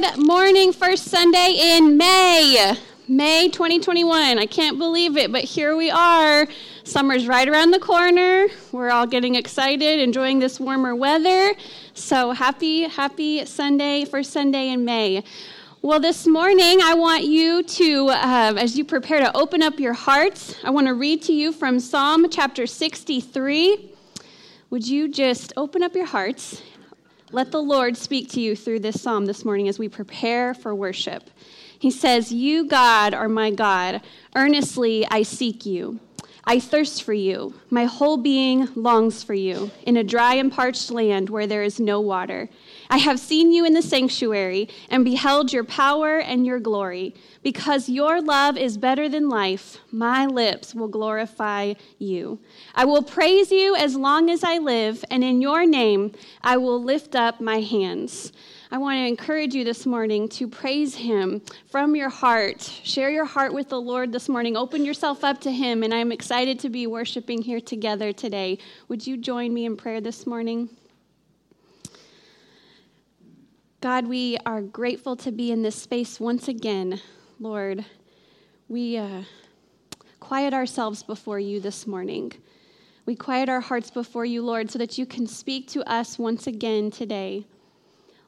Good morning, first Sunday in May. May 2021. I can't believe it, but here we are. Summer's right around the corner. We're all getting excited, enjoying this warmer weather. So happy, happy Sunday, first Sunday in May. Well, this morning, I want you to, uh, as you prepare to open up your hearts, I want to read to you from Psalm chapter 63. Would you just open up your hearts let the Lord speak to you through this psalm this morning as we prepare for worship. He says, You, God, are my God. Earnestly I seek you. I thirst for you. My whole being longs for you in a dry and parched land where there is no water. I have seen you in the sanctuary and beheld your power and your glory. Because your love is better than life, my lips will glorify you. I will praise you as long as I live, and in your name I will lift up my hands. I want to encourage you this morning to praise Him from your heart. Share your heart with the Lord this morning. Open yourself up to Him, and I'm excited to be worshiping here together today. Would you join me in prayer this morning? God, we are grateful to be in this space once again, Lord. We uh, quiet ourselves before you this morning. We quiet our hearts before you, Lord, so that you can speak to us once again today.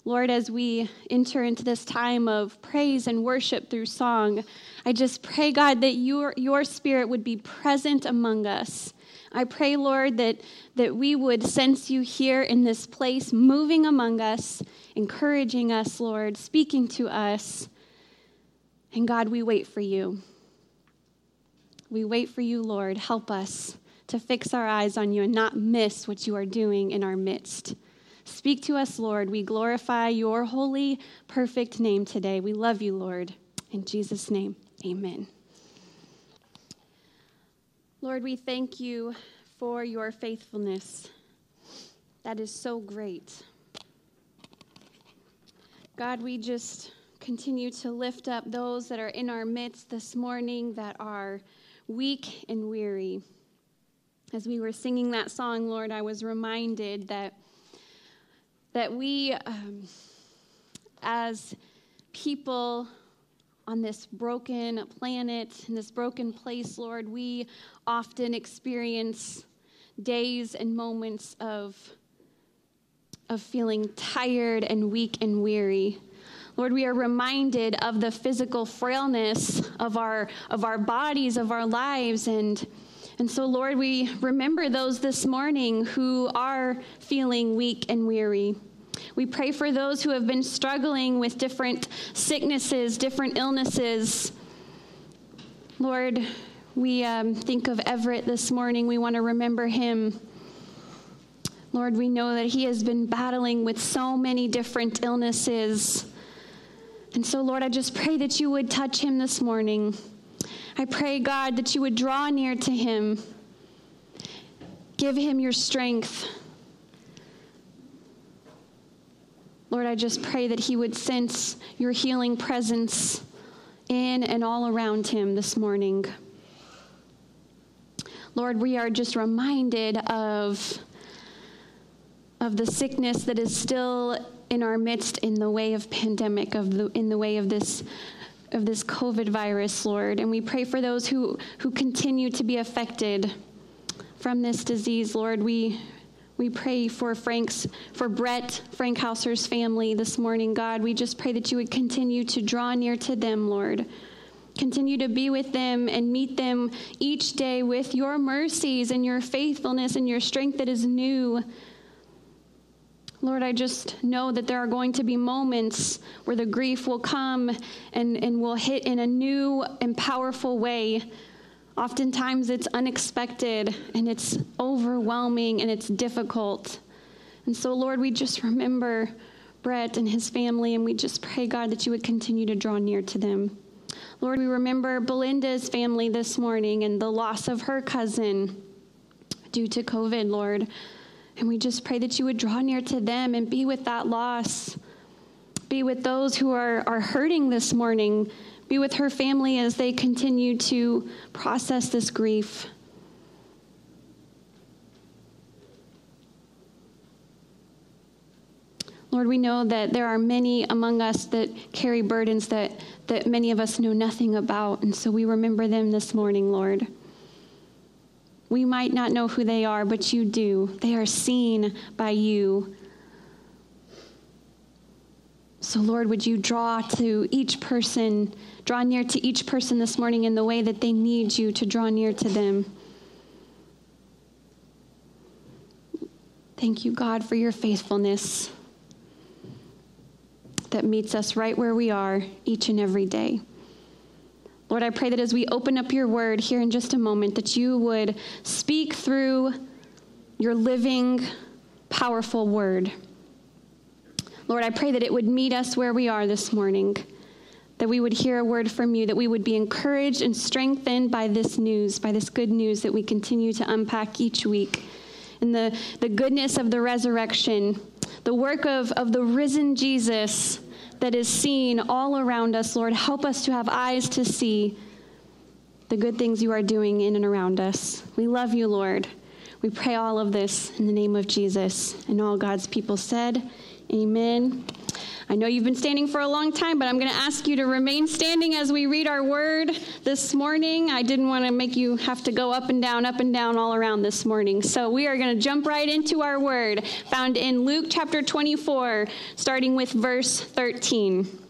Lord, as we enter into this time of praise and worship through song, I just pray, God, that your, your spirit would be present among us. I pray, Lord, that, that we would sense you here in this place, moving among us, encouraging us, Lord, speaking to us. And God, we wait for you. We wait for you, Lord. Help us to fix our eyes on you and not miss what you are doing in our midst. Speak to us, Lord. We glorify your holy, perfect name today. We love you, Lord. In Jesus' name, amen. Lord, we thank you for your faithfulness. That is so great. God, we just continue to lift up those that are in our midst this morning that are weak and weary. As we were singing that song, Lord, I was reminded that that we, um, as people on this broken planet, in this broken place, Lord, we often experience days and moments of, of feeling tired and weak and weary. Lord, we are reminded of the physical frailness of our, of our bodies, of our lives, and and so, Lord, we remember those this morning who are feeling weak and weary. We pray for those who have been struggling with different sicknesses, different illnesses. Lord, we um, think of Everett this morning. We want to remember him. Lord, we know that he has been battling with so many different illnesses. And so, Lord, I just pray that you would touch him this morning. I pray, God, that you would draw near to him. Give him your strength. Lord, I just pray that he would sense your healing presence in and all around him this morning. Lord, we are just reminded of, of the sickness that is still in our midst in the way of pandemic, of the, in the way of this of this COVID virus, Lord. And we pray for those who, who continue to be affected from this disease, Lord. We, we pray for Frank's, for Brett, Frankhauser's family this morning, God. We just pray that you would continue to draw near to them, Lord. Continue to be with them and meet them each day with your mercies and your faithfulness and your strength that is new. Lord, I just know that there are going to be moments where the grief will come and, and will hit in a new and powerful way. Oftentimes it's unexpected and it's overwhelming and it's difficult. And so, Lord, we just remember Brett and his family and we just pray, God, that you would continue to draw near to them. Lord, we remember Belinda's family this morning and the loss of her cousin due to COVID, Lord. And we just pray that you would draw near to them and be with that loss. Be with those who are, are hurting this morning. Be with her family as they continue to process this grief. Lord, we know that there are many among us that carry burdens that, that many of us know nothing about, and so we remember them this morning, Lord. We might not know who they are, but you do. They are seen by you. So, Lord, would you draw to each person, draw near to each person this morning in the way that they need you to draw near to them? Thank you, God, for your faithfulness that meets us right where we are each and every day. Lord, I pray that as we open up your word here in just a moment, that you would speak through your living, powerful word. Lord, I pray that it would meet us where we are this morning, that we would hear a word from you, that we would be encouraged and strengthened by this news, by this good news that we continue to unpack each week. And the, the goodness of the resurrection, the work of, of the risen Jesus that is seen all around us, Lord. Help us to have eyes to see the good things you are doing in and around us. We love you, Lord. We pray all of this in the name of Jesus. And all God's people said, Amen. I know you've been standing for a long time, but I'm going to ask you to remain standing as we read our word this morning. I didn't want to make you have to go up and down, up and down all around this morning. So we are going to jump right into our word found in Luke chapter 24, starting with verse 13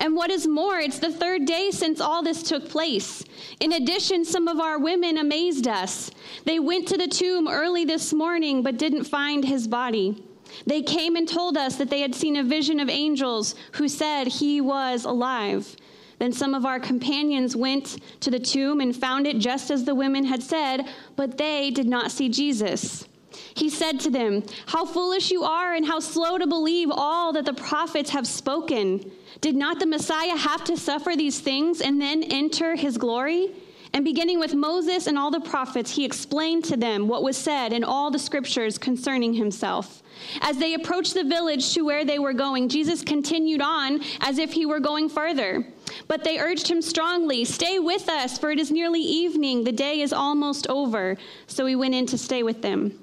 And what is more, it's the third day since all this took place. In addition, some of our women amazed us. They went to the tomb early this morning but didn't find his body. They came and told us that they had seen a vision of angels who said he was alive. Then some of our companions went to the tomb and found it just as the women had said, but they did not see Jesus. He said to them, How foolish you are, and how slow to believe all that the prophets have spoken. Did not the Messiah have to suffer these things and then enter his glory? And beginning with Moses and all the prophets, he explained to them what was said in all the scriptures concerning himself. As they approached the village to where they were going, Jesus continued on as if he were going further. But they urged him strongly, Stay with us, for it is nearly evening. The day is almost over. So he went in to stay with them.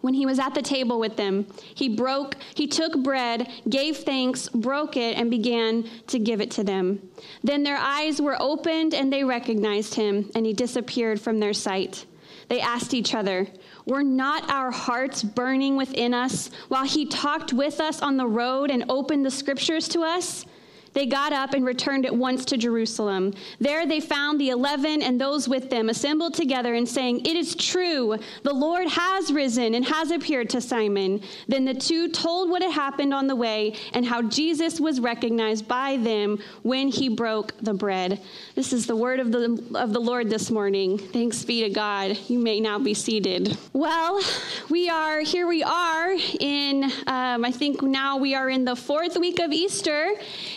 When he was at the table with them, he broke, he took bread, gave thanks, broke it, and began to give it to them. Then their eyes were opened and they recognized him, and he disappeared from their sight. They asked each other, Were not our hearts burning within us while he talked with us on the road and opened the scriptures to us? They got up and returned at once to Jerusalem. There they found the eleven and those with them assembled together and saying, It is true, the Lord has risen and has appeared to Simon. Then the two told what had happened on the way and how Jesus was recognized by them when he broke the bread. This is the word of the, of the Lord this morning. Thanks be to God. You may now be seated. Well, we are, here we are in, um, I think now we are in the fourth week of Easter.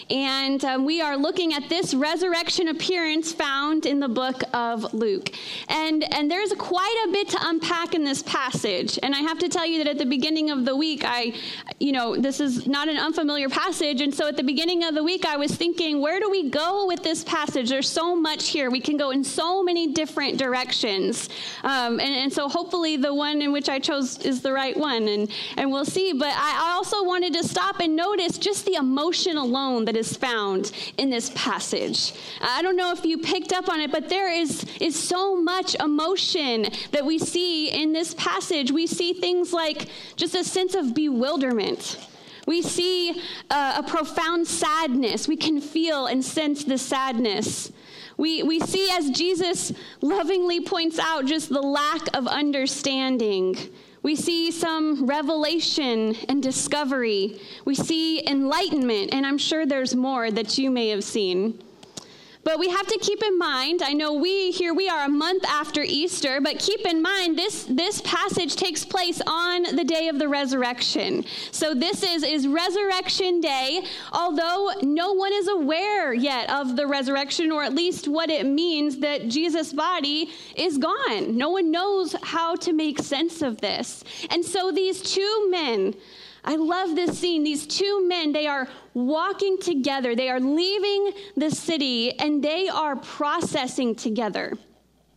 And and um, we are looking at this resurrection appearance found in the book of Luke. And, and there's quite a bit to unpack in this passage. And I have to tell you that at the beginning of the week, I, you know, this is not an unfamiliar passage. And so at the beginning of the week, I was thinking, where do we go with this passage? There's so much here. We can go in so many different directions. Um, and, and so hopefully the one in which I chose is the right one. And, and we'll see. But I, I also wanted to stop and notice just the emotion alone that is found in this passage. I don't know if you picked up on it, but there is, is so much emotion that we see in this passage. We see things like just a sense of bewilderment. We see uh, a profound sadness. We can feel and sense the sadness. We, we see, as Jesus lovingly points out, just the lack of understanding. We see some revelation and discovery. We see enlightenment, and I'm sure there's more that you may have seen. But we have to keep in mind, I know we here we are a month after Easter, but keep in mind this this passage takes place on the day of the resurrection. So this is is resurrection day, although no one is aware yet of the resurrection or at least what it means that Jesus' body is gone. No one knows how to make sense of this. And so these two men I love this scene. These two men, they are walking together. They are leaving the city and they are processing together.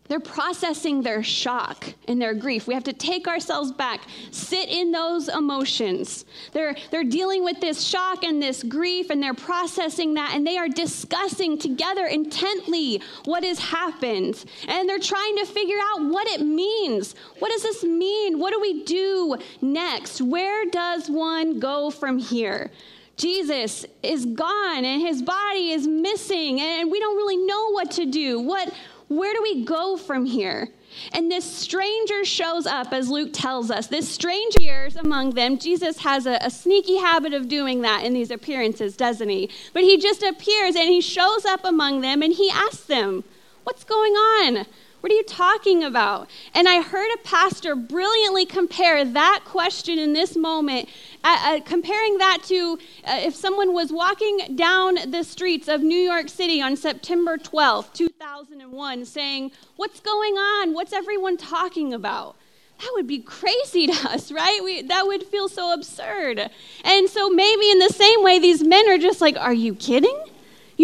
They're processing their shock and their grief. We have to take ourselves back, sit in those emotions. They're, they're dealing with this shock and this grief, and they're processing that, and they are discussing together intently what has happened. And they're trying to figure out what it means. What does this mean? What do we do next? Where does one go from here? Jesus is gone and his body is missing, and we don't really know what to do. What where do we go from here? And this stranger shows up, as Luke tells us. This stranger appears among them. Jesus has a, a, sneaky habit of doing that in these appearances, doesn't he? But he just appears and he shows up among them and he asks them, What's going on? What are you talking about? And I heard a pastor brilliantly compare that question in this moment, uh, uh, comparing that to uh, if someone was walking down the streets of New York City on September 12th, 2001, saying, What's going on? What's everyone talking about? that would be crazy to us, right? We, that would feel so absurd. And so maybe in the same way, these men are just like, Are you kidding?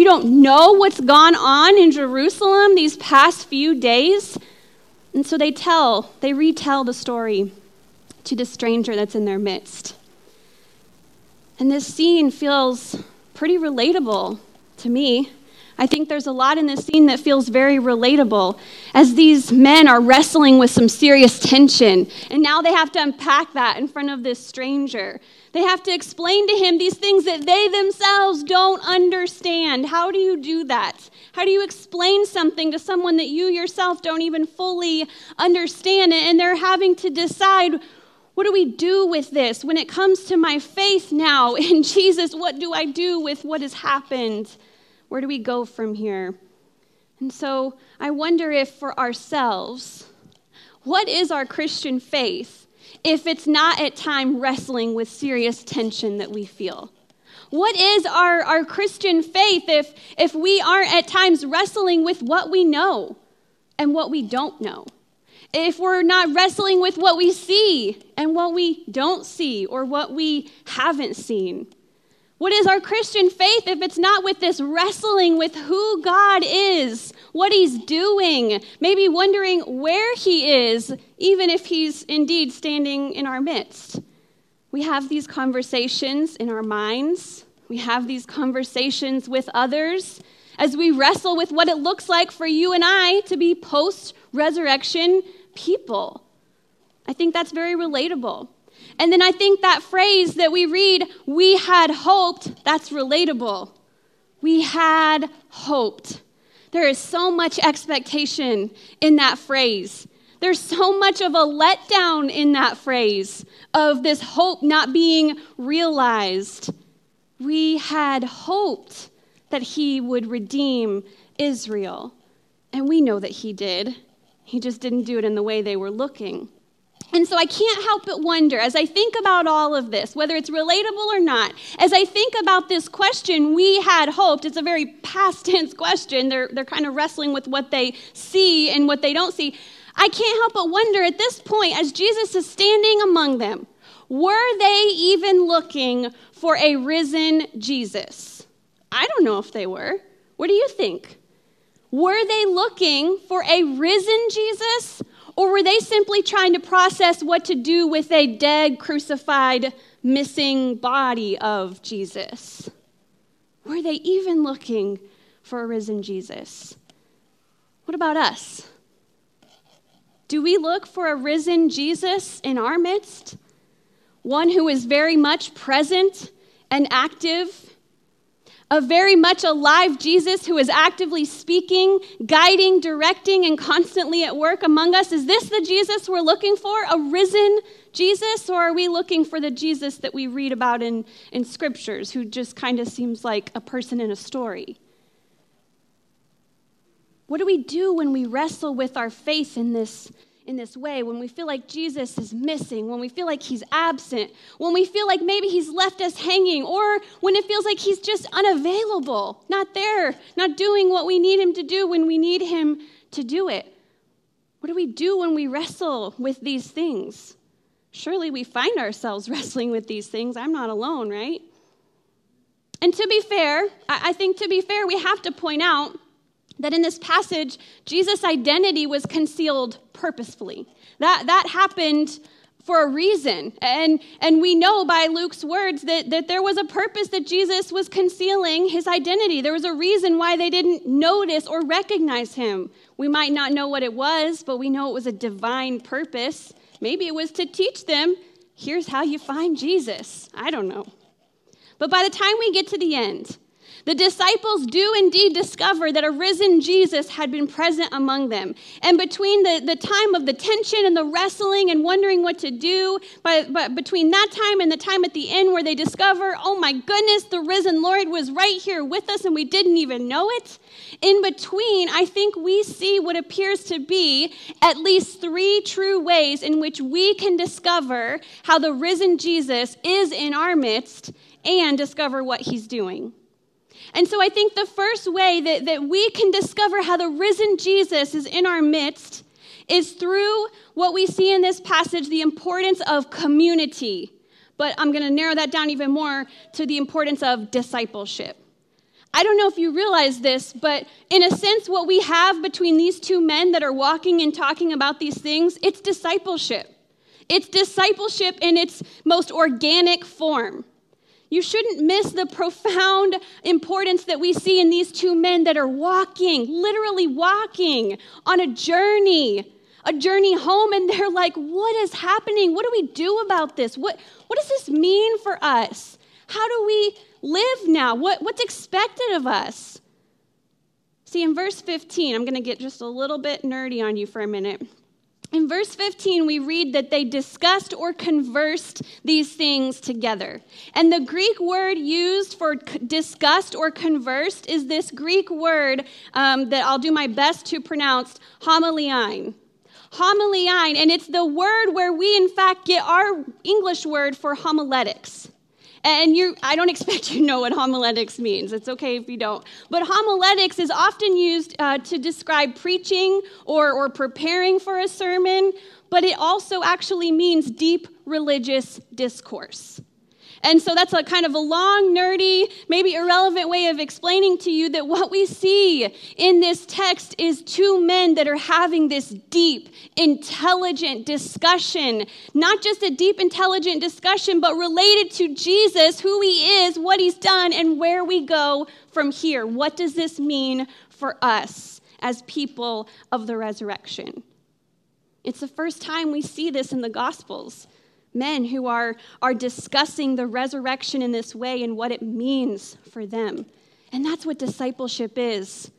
You don't know what's gone on in Jerusalem these past few days? And so they tell, they retell the story to the stranger that's in their midst. And this scene feels pretty relatable to me. I think there's a lot in this scene that feels very relatable as these men are wrestling with some serious tension. And now they have to unpack that in front of this stranger. They have to explain to him these things that they themselves don't understand. How do you do that? How do you explain something to someone that you yourself don't even fully understand? And they're having to decide what do we do with this? When it comes to my faith now in Jesus, what do I do with what has happened? Where do we go from here? And so I wonder if for ourselves, what is our Christian faith? if it's not at time wrestling with serious tension that we feel? What is our, our Christian faith if, if we aren't at times wrestling with what we know and what we don't know? If we're not wrestling with what we see and what we don't see or what we haven't seen? What is our Christian faith if it's not with this wrestling with who God is, what He's doing, maybe wondering where He is, even if He's indeed standing in our midst? We have these conversations in our minds, we have these conversations with others as we wrestle with what it looks like for you and I to be post resurrection people. I think that's very relatable. And then I think that phrase that we read, we had hoped, that's relatable. We had hoped. There is so much expectation in that phrase. There's so much of a letdown in that phrase of this hope not being realized. We had hoped that he would redeem Israel. And we know that he did. He just didn't do it in the way they were looking. And so I can't help but wonder, as I think about all of this, whether it's relatable or not, as I think about this question, we had hoped, it's a very past tense question. They're, they're kind of wrestling with what they see and what they don't see. I can't help but wonder at this point, as Jesus is standing among them, were they even looking for a risen Jesus? I don't know if they were. What do you think? Were they looking for a risen Jesus or were they simply trying to process what to do with a dead, crucified, missing body of Jesus? Were they even looking for a risen Jesus? What about us? Do we look for a risen Jesus in our midst? One who is very much present and active a very much alive Jesus who is actively speaking, guiding, directing, and constantly at work among us? Is this the Jesus we're looking for? A risen Jesus? Or are we looking for the Jesus that we read about in, in scriptures who just kind of seems like a person in a story? What do we do when we wrestle with our faith in this in this way, when we feel like Jesus is missing, when we feel like he's absent, when we feel like maybe he's left us hanging, or when it feels like he's just unavailable, not there, not doing what we need him to do when we need him to do it. What do we do when we wrestle with these things? Surely we find ourselves wrestling with these things. I'm not alone, right? And to be fair, I think to be fair, we have to point out that in this passage, Jesus' identity was concealed purposefully. That, that happened for a reason. And, and we know by Luke's words that, that there was a purpose that Jesus was concealing his identity. There was a reason why they didn't notice or recognize him. We might not know what it was, but we know it was a divine purpose. Maybe it was to teach them here's how you find Jesus. I don't know. But by the time we get to the end, the disciples do indeed discover that a risen Jesus had been present among them. And between the, the time of the tension and the wrestling and wondering what to do, but, but between that time and the time at the end where they discover, oh my goodness, the risen Lord was right here with us and we didn't even know it, in between, I think we see what appears to be at least three true ways in which we can discover how the risen Jesus is in our midst and discover what he's doing. And so I think the first way that, that we can discover how the risen Jesus is in our midst is through what we see in this passage the importance of community. But I'm going to narrow that down even more to the importance of discipleship. I don't know if you realize this, but in a sense, what we have between these two men that are walking and talking about these things, it's discipleship. It's discipleship in its most organic form. You shouldn't miss the profound importance that we see in these two men that are walking, literally walking on a journey, a journey home, and they're like, What is happening? What do we do about this? What, what does this mean for us? How do we live now? What, what's expected of us? See, in verse 15, I'm going to get just a little bit nerdy on you for a minute. In verse 15, we read that they discussed or conversed these things together. And the Greek word used for discussed or conversed is this Greek word um, that I'll do my best to pronounce, homilion. Homilion, and it's the word where we, in fact, get our English word for homiletics. And you, I don't expect you to know what homiletics means. It's okay if you don't. But homiletics is often used uh, to describe preaching or, or preparing for a sermon, but it also actually means deep religious discourse. And so that's a kind of a long, nerdy, maybe irrelevant way of explaining to you that what we see in this text is two men that are having this deep, intelligent discussion. Not just a deep, intelligent discussion, but related to Jesus, who he is, what he's done, and where we go from here. What does this mean for us as people of the resurrection? It's the first time we see this in the Gospels men who are, are discussing the resurrection in this way and what it means for them. And that's what discipleship is.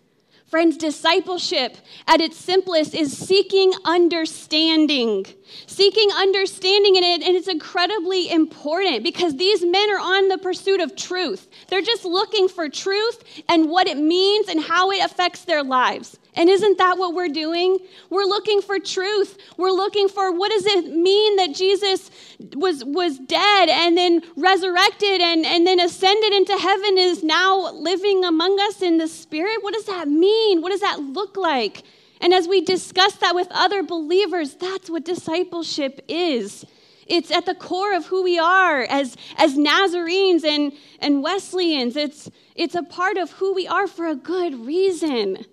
Friends, discipleship at its simplest is seeking understanding. Seeking understanding, in it, and it's incredibly important because these men are on the pursuit of truth. They're just looking for truth and what it means and how it affects their lives. And isn't that what we're doing? We're looking for truth. We're looking for what does it mean that Jesus was, was dead and then resurrected and, and then ascended into heaven is now living among us in the spirit? What does that mean? What does that look like? And as we discuss that with other believers, that's what discipleship is. It's at the core of who we are as, as Nazarenes and, and Wesleyans. It's, it's a part of who we are for a good reason.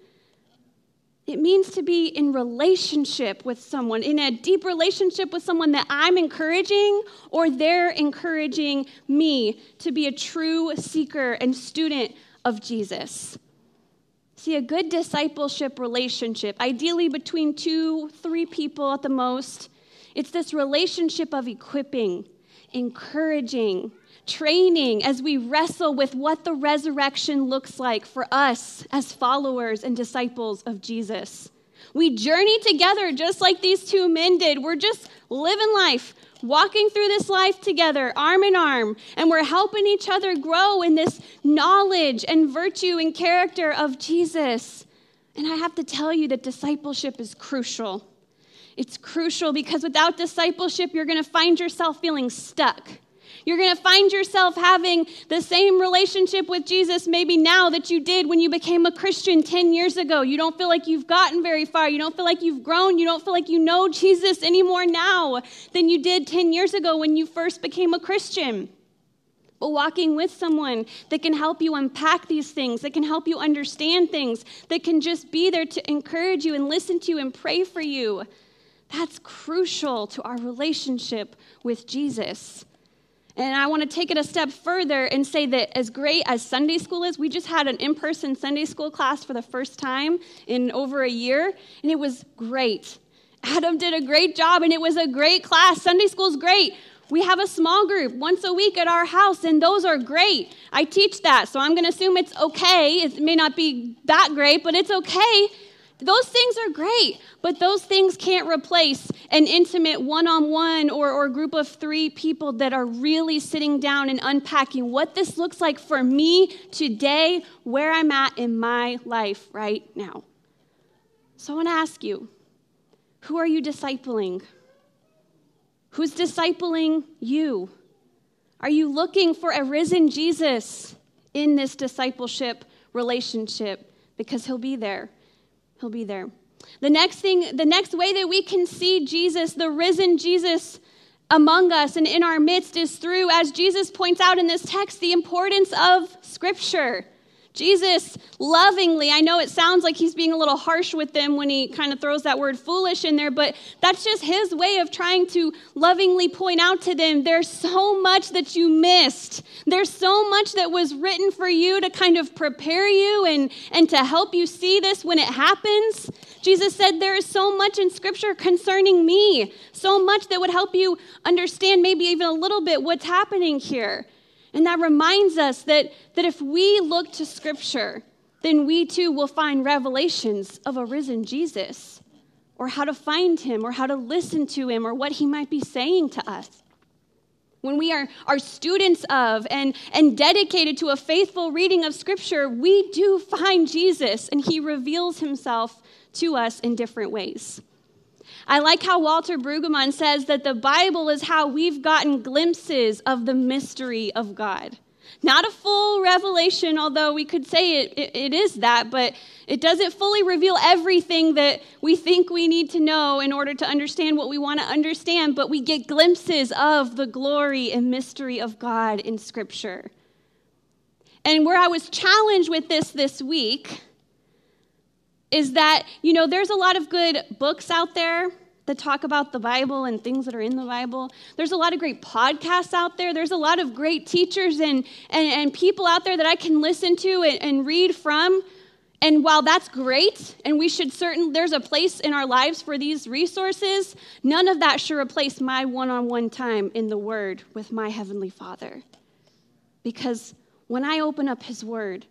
It means to be in relationship with someone, in a deep relationship with someone that I'm encouraging or they're encouraging me to be a true seeker and student of Jesus. See, a good discipleship relationship, ideally between two, three people at the most, it's this relationship of equipping, encouraging, training as we wrestle with what the resurrection looks like for us as followers and disciples of Jesus. We journey together just like these two men did. We're just living life, walking through this life together, arm in arm, and we're helping each other grow in this knowledge and virtue and character of Jesus. And I have to tell you that discipleship is crucial. It's crucial because without discipleship, you're going to find yourself feeling stuck. You're going to find yourself having the same relationship with Jesus maybe now that you did when you became a Christian 10 years ago. You don't feel like you've gotten very far. You don't feel like you've grown. You don't feel like you know Jesus any more now than you did 10 years ago when you first became a Christian. But walking with someone that can help you unpack these things, that can help you understand things, that can just be there to encourage you and listen to you and pray for you. That's crucial to our relationship with Jesus. And I want to take it a step further and say that as great as Sunday school is, we just had an in person Sunday school class for the first time in over a year, and it was great. Adam did a great job, and it was a great class. Sunday school is great. We have a small group once a week at our house, and those are great. I teach that, so I'm going to assume it's okay. It may not be that great, but it's okay those things are great, but those things can't replace an intimate one on one or a group of three people that are really sitting down and unpacking what this looks like for me today, where I'm at in my life right now. So I want to ask you who are you discipling? Who's discipling you? Are you looking for a risen Jesus in this discipleship relationship? Because he'll be there. He'll be there. The next thing, the next way that we can see Jesus, the risen Jesus among us and in our midst is through, as Jesus points out in this text, the importance of Scripture. Jesus lovingly, I know it sounds like he's being a little harsh with them when he kind of throws that word foolish in there, but that's just his way of trying to lovingly point out to them there's so much that you missed. There's so much that was written for you to kind of prepare you and, and to help you see this when it happens. Jesus said, There is so much in Scripture concerning me, so much that would help you understand maybe even a little bit what's happening here. And that reminds us that, that if we look to Scripture, then we too will find revelations of a risen Jesus, or how to find him, or how to listen to him, or what he might be saying to us. When we are, are students of and, and dedicated to a faithful reading of Scripture, we do find Jesus, and he reveals himself to us in different ways. I like how Walter Brueggemann says that the Bible is how we've gotten glimpses of the mystery of God. Not a full revelation, although we could say it, it, it is that, but it doesn't fully reveal everything that we think we need to know in order to understand what we want to understand, but we get glimpses of the glory and mystery of God in Scripture. And where I was challenged with this this week is that, you know, there's a lot of good books out there that talk about the Bible and things that are in the Bible. There's a lot of great podcasts out there. There's a lot of great teachers and, and, and people out there that I can listen to and, and read from. And while that's great, and we should certain there's a place in our lives for these resources, none of that should replace my one-on-one time in the Word with my Heavenly Father. Because when I open up His Word,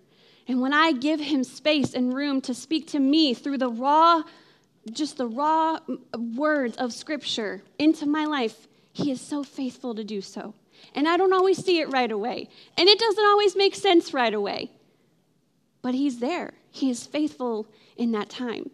and when I give him space and room to speak to me through the raw, just the raw words of scripture into my life, he is so faithful to do so. And I don't always see it right away. And it doesn't always make sense right away. But he's there. He is faithful in that time.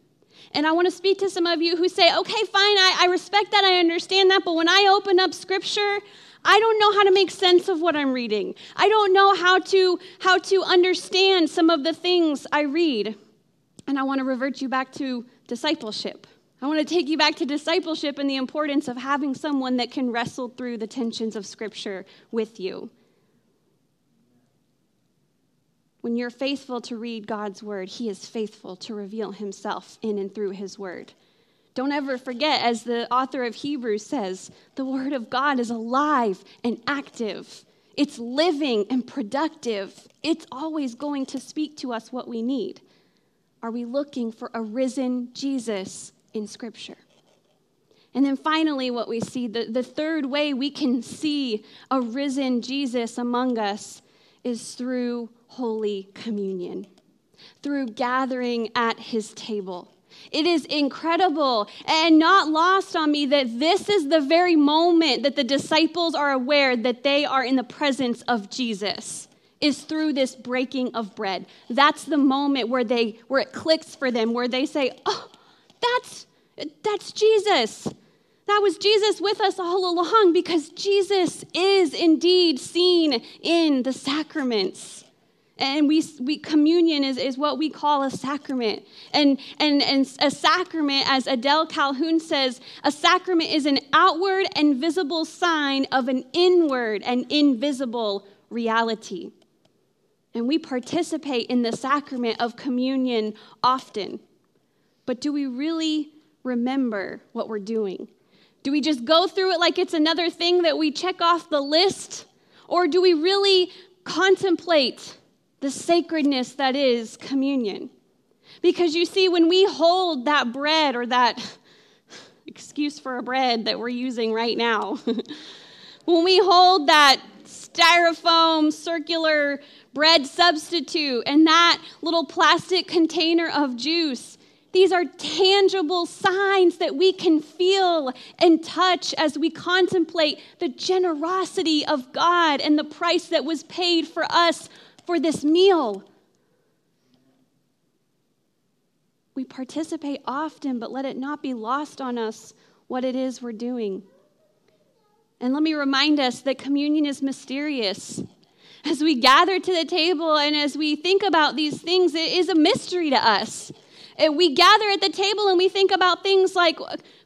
And I want to speak to some of you who say, okay, fine, I, I respect that, I understand that, but when I open up scripture, I don't know how to make sense of what I'm reading. I don't know how to how to understand some of the things I read. And I want to revert you back to discipleship. I want to take you back to discipleship and the importance of having someone that can wrestle through the tensions of scripture with you. When you're faithful to read God's word, he is faithful to reveal himself in and through his word. Don't ever forget, as the author of Hebrews says, the Word of God is alive and active. It's living and productive. It's always going to speak to us what we need. Are we looking for a risen Jesus in Scripture? And then finally, what we see the, the third way we can see a risen Jesus among us is through Holy Communion, through gathering at his table. It is incredible and not lost on me that this is the very moment that the disciples are aware that they are in the presence of Jesus is through this breaking of bread. That's the moment where they where it clicks for them where they say, "Oh, that's that's Jesus." That was Jesus with us all along because Jesus is indeed seen in the sacraments. And we, we communion is, is what we call a sacrament. And, and, and a sacrament, as Adele Calhoun says, a sacrament is an outward and visible sign of an inward and invisible reality. And we participate in the sacrament of communion often. But do we really remember what we're doing? Do we just go through it like it's another thing that we check off the list? Or do we really contemplate the sacredness that is communion? Because you see, when we hold that bread or that excuse for a bread that we're using right now, when we hold that styrofoam circular bread substitute and that little plastic container of juice, these are tangible signs that we can feel and touch as we contemplate the generosity of God and the price that was paid for us for this meal. We participate often, but let it not be lost on us what it is we're doing. And let me remind us that communion is mysterious. As we gather to the table and as we think about these things, it is a mystery to us. And we gather at the table and we think about things like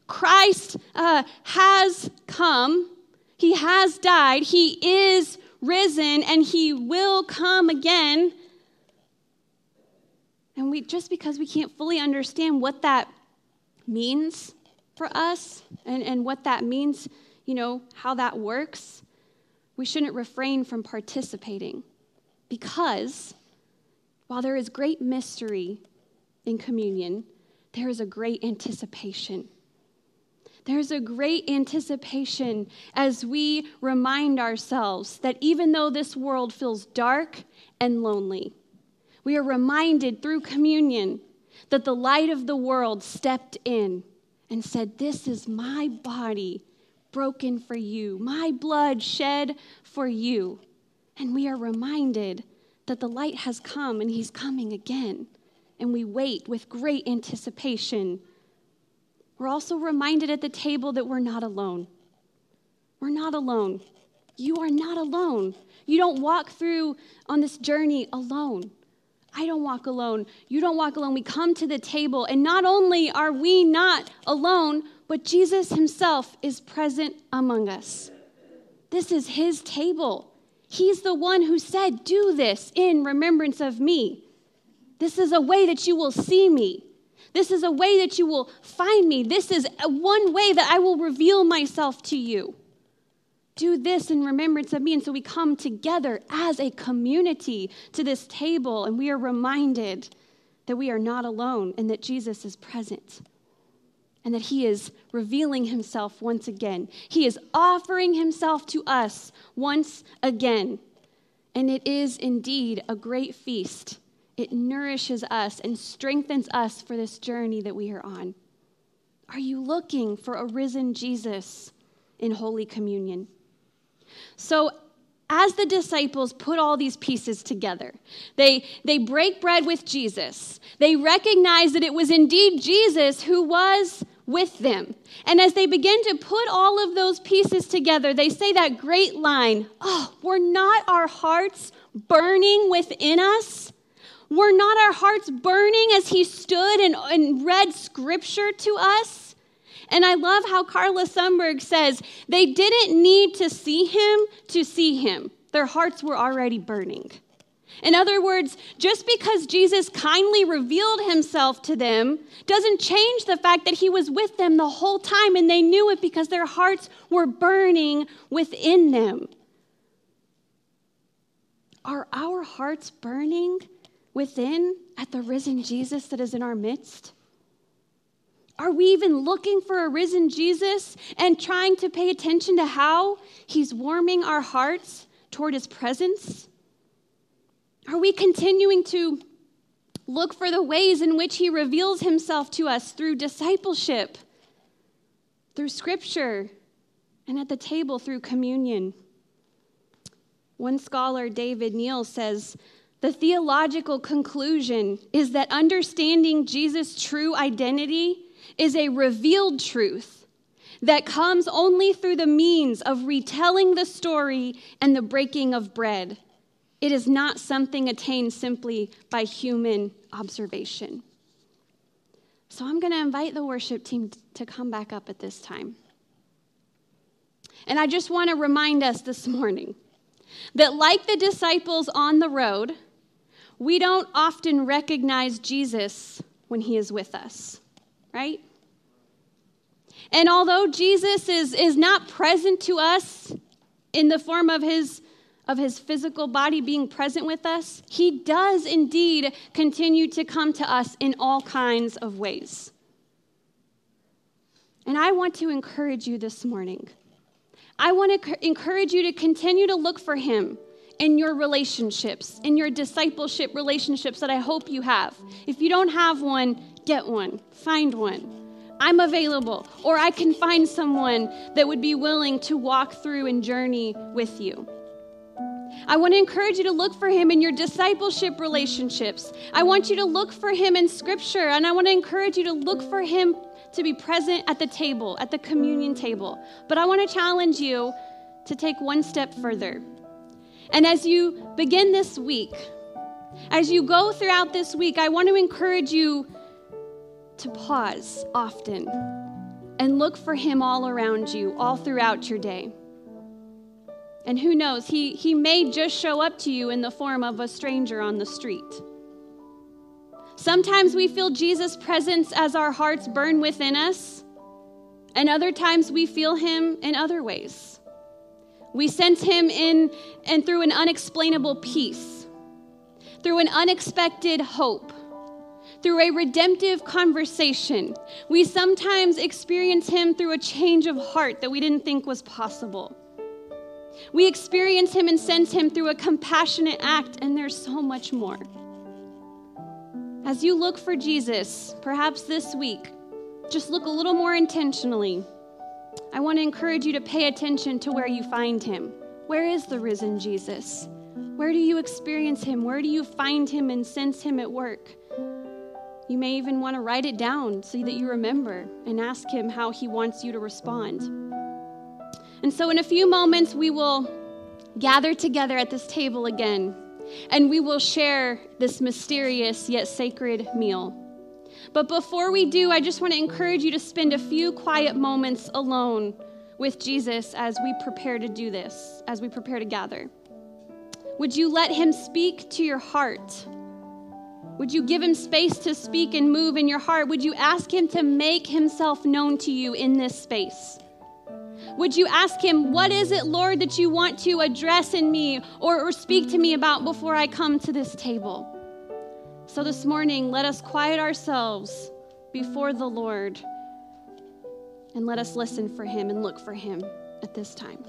Christ uh, has come, He has died, He is risen, and He will come again. And we just because we can't fully understand what that means for us and, and what that means, you know, how that works, we shouldn't refrain from participating. Because while there is great mystery in communion, there is a great anticipation. There's a great anticipation as we remind ourselves that even though this world feels dark and lonely, we are reminded through communion that the light of the world stepped in and said, This is my body broken for you, my blood shed for you. And we are reminded that the light has come and he's coming again and we wait with great anticipation. We're also reminded at the table that we're not alone. We're not alone. You are not alone. You don't walk through on this journey alone. I don't walk alone. You don't walk alone. We come to the table, and not only are we not alone, but Jesus himself is present among us. This is his table. He's the one who said, Do this in remembrance of me. This is a way that you will see me. This is a way that you will find me. This is one way that I will reveal myself to you. Do this in remembrance of me. And so we come together as a community to this table, and we are reminded that we are not alone and that Jesus is present and that he is revealing himself once again. He is offering himself to us once again. And it is indeed a great feast it nourishes us and strengthens us for this journey that we are on. Are you looking for a risen Jesus in Holy Communion? So, as the disciples put all these pieces together, they, they break bread with Jesus. They recognize that it was indeed Jesus who was with them. And as they begin to put all of those pieces together, they say that great line Oh, were not our hearts burning within us? Were not our hearts burning as he stood and, and read scripture to us? And I love how Carla Sunberg says they didn't need to see him to see him, their hearts were already burning. In other words, just because Jesus kindly revealed himself to them doesn't change the fact that he was with them the whole time and they knew it because their hearts were burning within them. Are our hearts burning within at the risen Jesus that is in our midst? Are we even looking for a risen Jesus and trying to pay attention to how he's warming our hearts toward his presence? Are we continuing to look for the ways in which he reveals himself to us through discipleship, through scripture, and at the table through communion? One scholar, David Neale, says the theological conclusion is that understanding Jesus' true identity is a revealed truth that comes only through the means of retelling the story and the breaking of bread. It is not something attained simply by human observation. So I'm going to invite the worship team to come back up at this time. And I just want to remind us this morning that, like the disciples on the road, we don't often recognize Jesus when he is with us, right? And although Jesus is, is not present to us in the form of his, of his physical body being present with us, he does indeed continue to come to us in all kinds of ways. And I want to encourage you this morning. I want to encourage you to continue to look for him in your relationships, in your discipleship relationships that I hope you have. If you don't have one, get one, find one. I'm available, or I can find someone that would be willing to walk through and journey with you. I want to encourage you to look for him in your discipleship relationships. I want you to look for him in scripture, and I want to encourage you to look for him to be present at the table, at the communion table. But I want to challenge you to take one step further. And as you begin this week, as you go throughout this week, I want to encourage you to pause often and look for Him all around you, all throughout your day. And who knows, he, he may just show up to you in the form of a stranger on the street. Sometimes we feel Jesus' presence as our hearts burn within us, and other times we feel Him in other ways. We sense him in and through an unexplainable peace, through an unexpected hope, through a redemptive conversation. We sometimes experience him through a change of heart that we didn't think was possible. We experience him and sense him through a compassionate act, and there's so much more. As you look for Jesus, perhaps this week, just look a little more intentionally. I want to encourage you to pay attention to where you find him. Where is the risen Jesus? Where do you experience him? Where do you find him and sense him at work? You may even want to write it down so that you remember and ask him how he wants you to respond. And so, in a few moments, we will gather together at this table again and we will share this mysterious yet sacred meal. But before we do, I just want to encourage you to spend a few quiet moments alone with Jesus as we prepare to do this, as we prepare to gather. Would you let him speak to your heart? Would you give him space to speak and move in your heart? Would you ask him to make himself known to you in this space? Would you ask him, What is it, Lord, that you want to address in me or, or speak to me about before I come to this table? So this morning, let us quiet ourselves before the Lord and let us listen for him and look for him at this time.